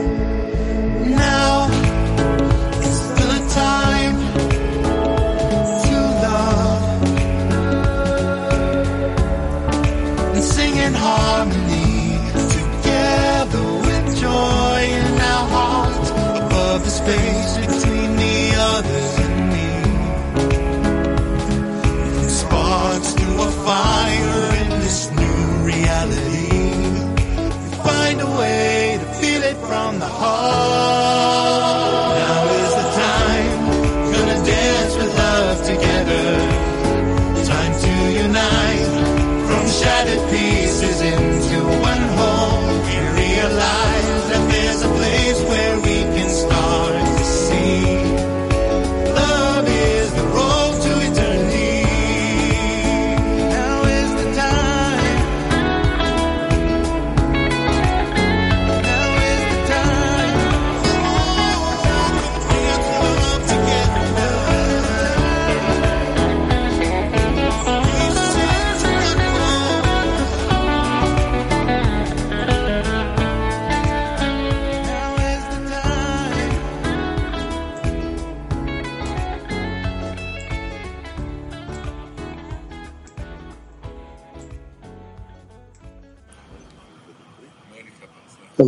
Now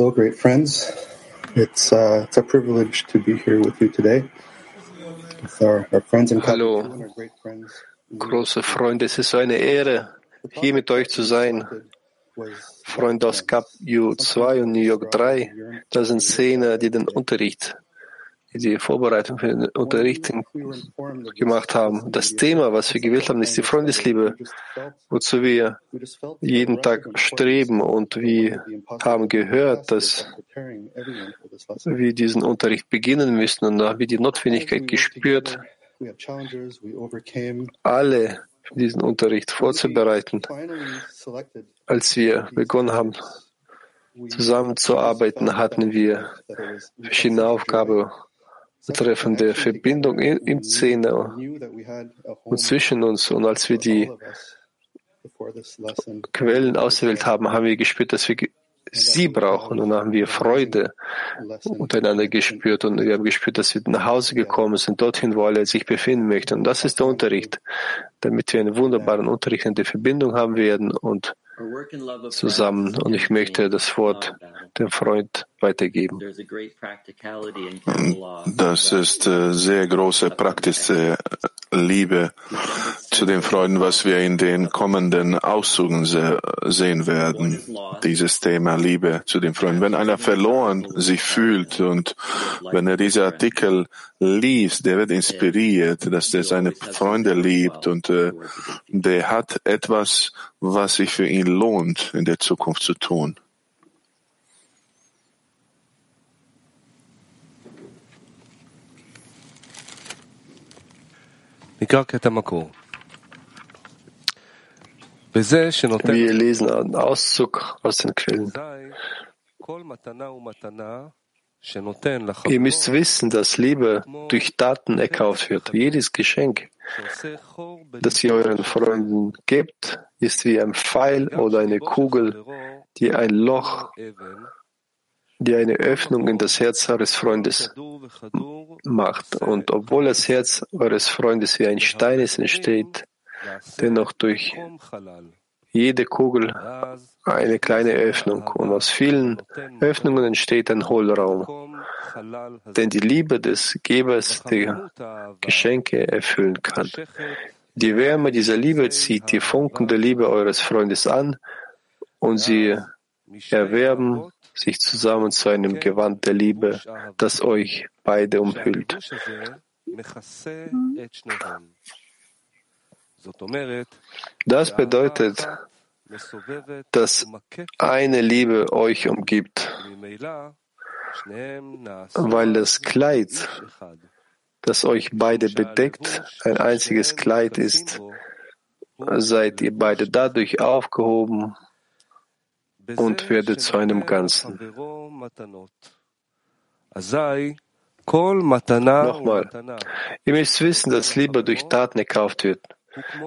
Hello, great friends. It's uh, it's a privilege to be here with you today. With our, our friends Hallo. And great. Große Freunde, es ist so eine Ehre, hier mit euch zu sein. Freunde aus Kap U 2 und New York 3, das sind Szene, die den Unterricht, die Vorbereitung für den Unterricht gemacht haben. Das Thema, was wir gewählt haben, ist die Freundesliebe, wozu wir jeden Tag streben und wir haben gehört, dass wir diesen Unterricht beginnen müssen und da haben wir die Notwendigkeit gespürt, alle diesen Unterricht vorzubereiten. Als wir begonnen haben, zusammenzuarbeiten, hatten wir verschiedene Aufgaben betreffende Verbindung in, im Szene und zwischen uns. Und als wir die Quellen ausgewählt haben, haben wir gespürt, dass wir sie brauchen. Und dann haben wir Freude untereinander gespürt. Und wir haben gespürt, dass wir nach Hause gekommen sind, dorthin, wo alle sich befinden möchten. Und das ist der Unterricht, damit wir einen wunderbaren Unterricht in der Verbindung haben werden und zusammen. Und ich möchte das Wort dem Freund weitergeben. Das ist äh, sehr große praktische Liebe zu den Freunden, was wir in den kommenden Auszügen se sehen werden. Dieses Thema Liebe zu den Freunden. Wenn einer verloren sich fühlt und wenn er diese Artikel liest, der wird inspiriert, dass er seine Freunde liebt und äh, der hat etwas, was sich für ihn lohnt, in der Zukunft zu tun. Wir lesen einen Auszug aus den Quellen. Ihr müsst wissen, dass Liebe durch Daten erkauft wird. Jedes Geschenk, das ihr euren Freunden gebt, ist wie ein Pfeil oder eine Kugel, die ein Loch die eine Öffnung in das Herz eures Freundes macht. Und obwohl das Herz eures Freundes wie ein Stein ist, entsteht dennoch durch jede Kugel eine kleine Öffnung. Und aus vielen Öffnungen entsteht ein Hohlraum, Denn die Liebe des Gebers die Geschenke erfüllen kann. Die Wärme dieser Liebe zieht die Funken der Liebe eures Freundes an und sie erwerben sich zusammen zu einem Gewand der Liebe, das euch beide umhüllt. Mhm. Das bedeutet, dass eine Liebe euch umgibt, weil das Kleid, das euch beide bedeckt, ein einziges Kleid ist, seid ihr beide dadurch aufgehoben, und werdet zu einem Ganzen. Nochmal. Nochmal. Ihr müsst wissen, dass Liebe durch Taten erkauft wird.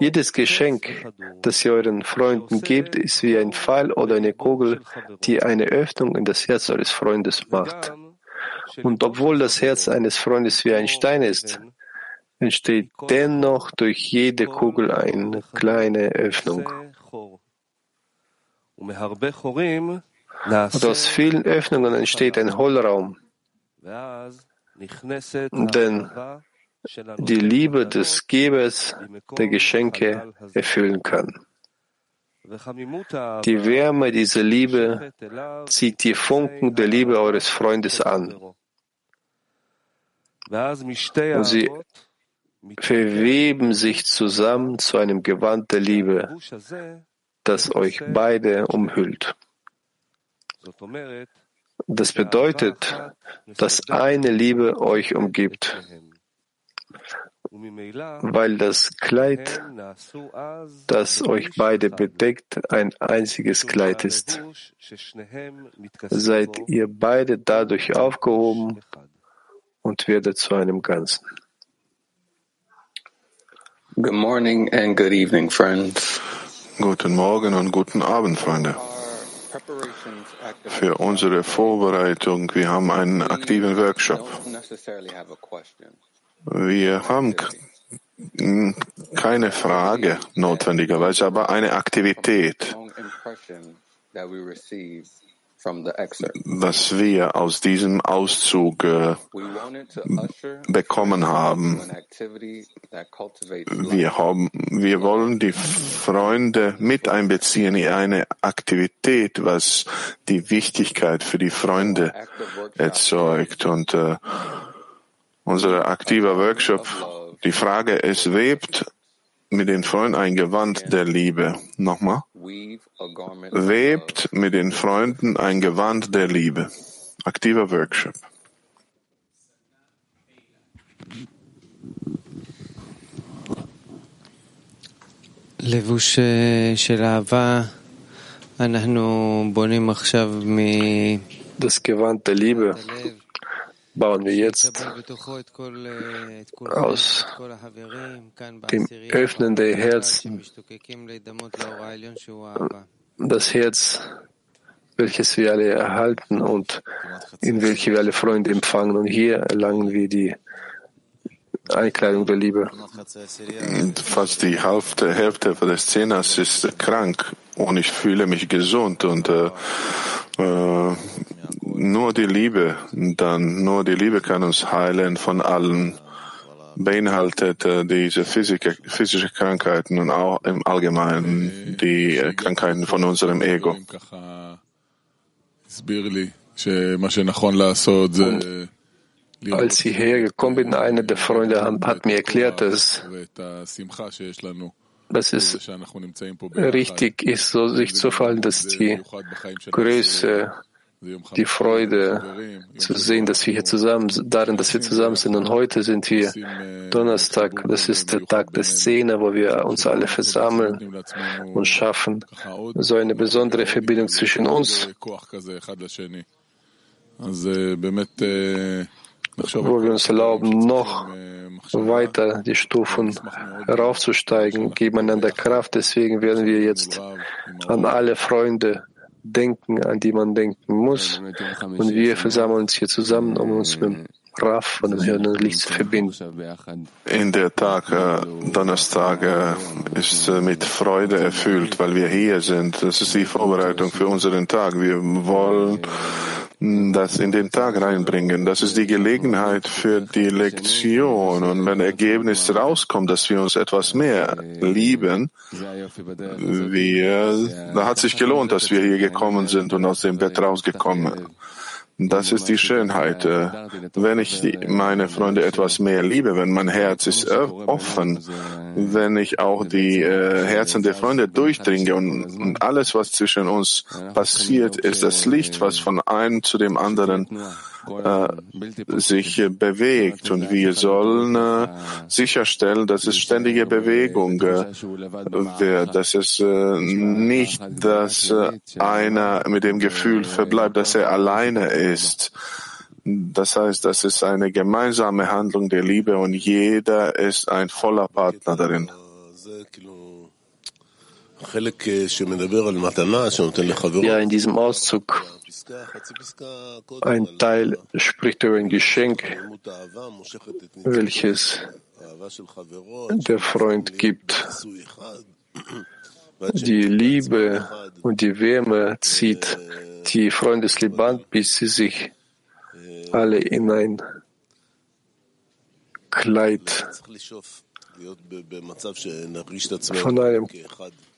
Jedes Geschenk, das ihr euren Freunden gebt, ist wie ein Pfeil oder eine Kugel, die eine Öffnung in das Herz eures Freundes macht. Und obwohl das Herz eines Freundes wie ein Stein ist, entsteht dennoch durch jede Kugel eine kleine Öffnung. Und aus vielen Öffnungen entsteht ein Hohlraum. Denn die Liebe des Gebers der Geschenke erfüllen kann. Die Wärme dieser Liebe zieht die Funken der Liebe eures Freundes an. Und sie verweben sich zusammen zu einem Gewand der Liebe, das euch beide umhüllt. Das bedeutet, dass eine Liebe euch umgibt, weil das Kleid, das euch beide bedeckt, ein einziges Kleid ist. Seid ihr beide dadurch aufgehoben und werdet zu einem Ganzen. Good morning and good evening, friends. Guten Morgen und guten Abend, Freunde. Für unsere Vorbereitung, wir haben einen aktiven Workshop. Wir haben keine Frage notwendigerweise, aber eine Aktivität, was wir aus diesem Auszug äh, bekommen haben. Wir, haben. wir wollen die Freunde mit einbeziehen in eine Aktivität, was die Wichtigkeit für die Freunde erzeugt. Und äh, unser aktiver Workshop, die Frage, es webt mit den Freunden ein Gewand der Liebe. Nochmal. Webt mit den Freunden ein Gewand der Liebe. Aktiver Workshop. לבוש של אהבה, אנחנו בונים עכשיו מ... Das Gewand der Liebe bauen wir jetzt aus dem Öffnen der Herzen das Herz, welches wir alle erhalten und in welche wir alle Freunde empfangen. Und hier erlangen wir die Einkleidung der Liebe. Fast die Hälfte, Hälfte des Zehners ist krank und ich fühle mich gesund und äh, äh, nur die Liebe, dann nur die Liebe kann uns heilen von allen beinhaltet äh, diese physische, physische Krankheiten und auch im Allgemeinen die äh, Krankheiten von unserem Ego. Und als ich hergekommen bin, einer der Freunde hat mir erklärt, dass, dass es richtig ist, so sich zu fallen, dass die Größe die Freude zu sehen, dass wir hier zusammen, darin, dass wir zusammen sind. Und heute sind wir Donnerstag, das ist der Tag der Szene, wo wir uns alle versammeln und schaffen so eine besondere Verbindung zwischen uns, wo wir uns erlauben, noch weiter die Stufen heraufzusteigen, geben einander Kraft. Deswegen werden wir jetzt an alle Freunde denken, an die man denken muss. Und wir versammeln uns hier zusammen, um uns mit dem Raff von dem Hirn und Licht zu verbinden. In der Tag, äh, Donnerstag, äh, ist äh, mit Freude erfüllt, weil wir hier sind. Das ist die Vorbereitung für unseren Tag. Wir wollen das in den Tag reinbringen. Das ist die Gelegenheit für die Lektion. Und wenn Ergebnis rauskommt, dass wir uns etwas mehr lieben, wir, da hat sich gelohnt, dass wir hier gekommen sind und aus dem Bett rausgekommen. Das ist die Schönheit. Wenn ich meine Freunde etwas mehr liebe, wenn mein Herz ist offen, wenn ich auch die äh, Herzen der Freunde durchdringe und, alles, was zwischen uns passiert, ist das Licht, was von einem zu dem anderen äh, sich äh, bewegt. Und wir sollen äh, sicherstellen, dass es ständige Bewegung wird, dass es nicht, dass einer mit dem Gefühl verbleibt, dass er alleine ist. Das heißt, das ist eine gemeinsame Handlung der Liebe und jeder ist ein voller Partner darin. Ja, in diesem Auszug, ein Teil spricht über ein Geschenk, welches der Freund gibt. Die Liebe und die Wärme zieht die Freundesliebe an, bis sie sich alle in ein Kleid von einem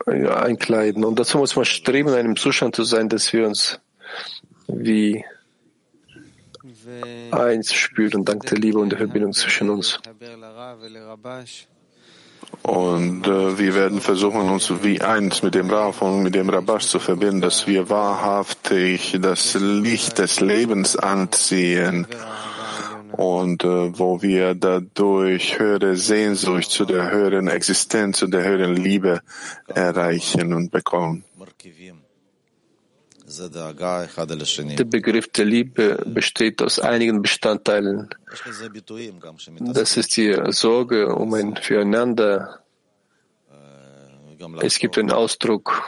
ja, einkleiden. Und dazu muss man streben, in einem Zustand zu sein, dass wir uns wie eins spüren, dank der Liebe und der Verbindung zwischen uns. Und äh, wir werden versuchen, uns wie eins mit dem Raf und mit dem Rabash zu verbinden, dass wir wahrhaftig das Licht des Lebens anziehen und äh, wo wir dadurch höhere Sehnsucht zu der höheren Existenz, zu der höheren Liebe erreichen und bekommen. Der Begriff der Liebe besteht aus einigen Bestandteilen. Das ist die Sorge um ein Füreinander. Es gibt einen Ausdruck.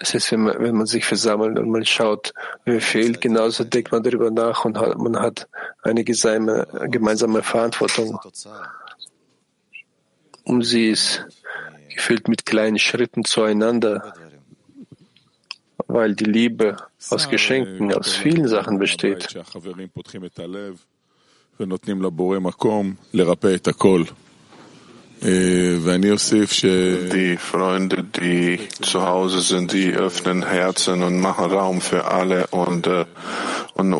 Es ist, wenn man, wenn man sich versammelt und man schaut, wer fehlt, genauso denkt man darüber nach und hat, man hat eine gemeinsame, gemeinsame Verantwortung. Und sie ist gefüllt mit kleinen Schritten zueinander weil die Liebe aus Geschenken, aus vielen Sachen besteht. Die Freunde, die zu Hause sind, die öffnen Herzen und machen Raum für alle und, äh, und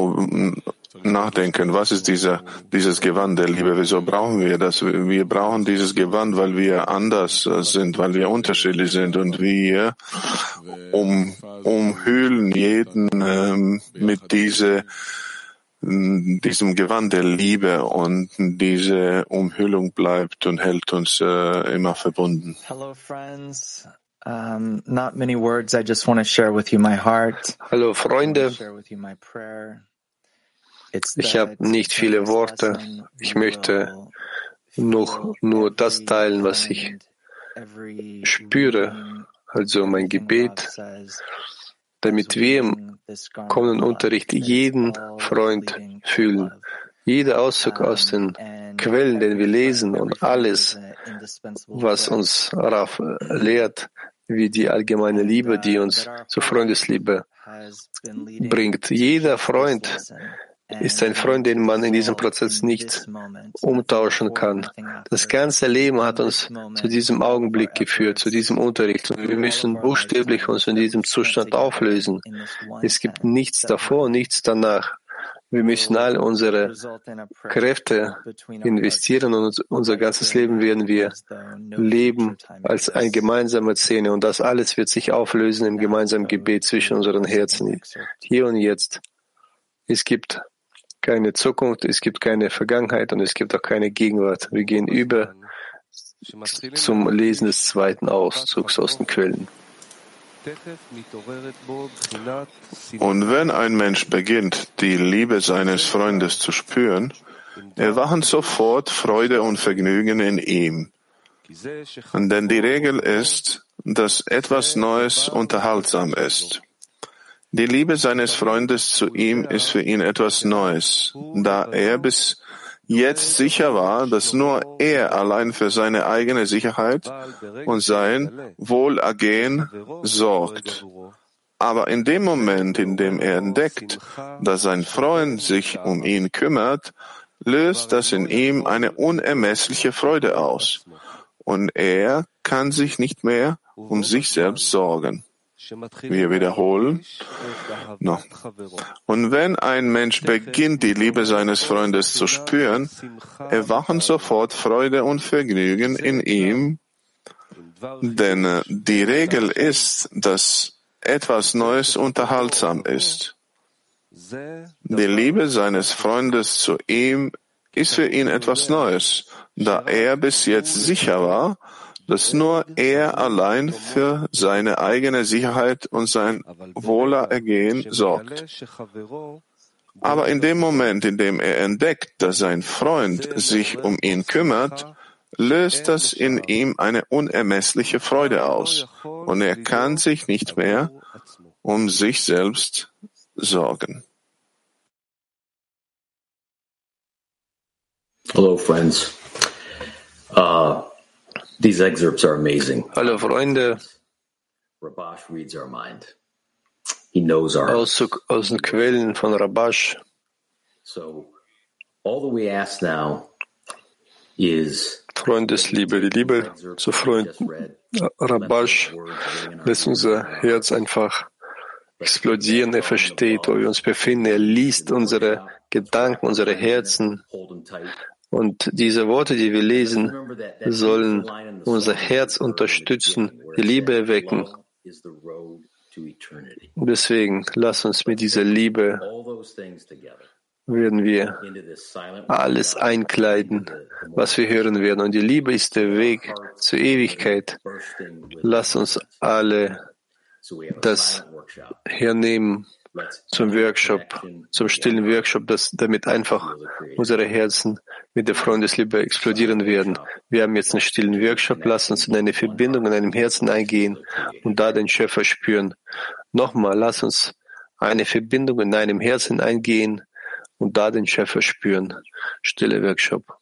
nachdenken, was ist dieser, dieses Gewand der Liebe? Wieso brauchen wir das? Wir brauchen dieses Gewand, weil wir anders sind, weil wir unterschiedlich sind und wir um, umhüllen jeden ähm, mit diese, diesem Gewand der Liebe und diese Umhüllung bleibt und hält uns äh, immer verbunden. Hello, friends. Um, not many words. I just want to share with you my heart. Hallo Freunde. Share with you my prayer. Ich habe nicht viele Worte. Ich möchte noch nur das teilen, was ich spüre, also mein Gebet, damit wir im kommenden Unterricht jeden Freund fühlen. Jeder Auszug aus den Quellen, den wir lesen und alles, was uns Raf lehrt, wie die allgemeine Liebe, die uns zur Freundesliebe bringt. Jeder Freund ist ein Freund, den man in diesem Prozess nicht umtauschen kann. Das ganze Leben hat uns zu diesem Augenblick geführt, zu diesem Unterricht. Und wir müssen buchstäblich uns in diesem Zustand auflösen. Es gibt nichts davor, nichts danach. Wir müssen all unsere Kräfte investieren und unser ganzes Leben werden wir leben als ein gemeinsamer Szene. Und das alles wird sich auflösen im gemeinsamen Gebet zwischen unseren Herzen, hier und jetzt. Es gibt keine Zukunft, es gibt keine Vergangenheit und es gibt auch keine Gegenwart. Wir gehen über zum Lesen des zweiten Auszugs aus den Quellen. Und wenn ein Mensch beginnt, die Liebe seines Freundes zu spüren, erwachen sofort Freude und Vergnügen in ihm. Denn die Regel ist, dass etwas Neues unterhaltsam ist. Die Liebe seines Freundes zu ihm ist für ihn etwas Neues, da er bis jetzt sicher war, dass nur er allein für seine eigene Sicherheit und sein Wohlergehen sorgt. Aber in dem Moment, in dem er entdeckt, dass sein Freund sich um ihn kümmert, löst das in ihm eine unermessliche Freude aus. Und er kann sich nicht mehr um sich selbst sorgen. Wir wiederholen. No. Und wenn ein Mensch beginnt, die Liebe seines Freundes zu spüren, erwachen sofort Freude und Vergnügen in ihm, denn äh, die Regel ist, dass etwas Neues unterhaltsam ist. Die Liebe seines Freundes zu ihm ist für ihn etwas Neues, da er bis jetzt sicher war, dass nur er allein für seine eigene Sicherheit und sein Wohlergehen sorgt. Aber in dem Moment, in dem er entdeckt, dass sein Freund sich um ihn kümmert, löst das in ihm eine unermessliche Freude aus und er kann sich nicht mehr um sich selbst sorgen. Hello, friends. Uh, these excerpts are amazing. Hallo Freunde, Rabash reads our mind. He knows our Auszug aus den Quellen von Rabash. So all that we ask now is Freundesliebe, die Liebe zu Freunden. Rabash lässt unser Herz einfach explodieren. Er versteht, wo wir uns befinden. Er liest unsere Gedanken, unsere Herzen. Und diese Worte, die wir lesen, sollen unser Herz unterstützen, die Liebe erwecken. Deswegen lass uns mit dieser Liebe werden wir alles einkleiden, was wir hören werden. Und die Liebe ist der Weg zur Ewigkeit. Lass uns alle das hernehmen zum Workshop, zum stillen Workshop, dass damit einfach unsere Herzen mit der Freundesliebe explodieren werden. Wir haben jetzt einen stillen Workshop, lass uns in eine Verbindung in einem Herzen eingehen und da den Schöpfer spüren. Nochmal, lass uns eine Verbindung in einem Herzen eingehen und da den Schöpfer spüren. Stille Workshop.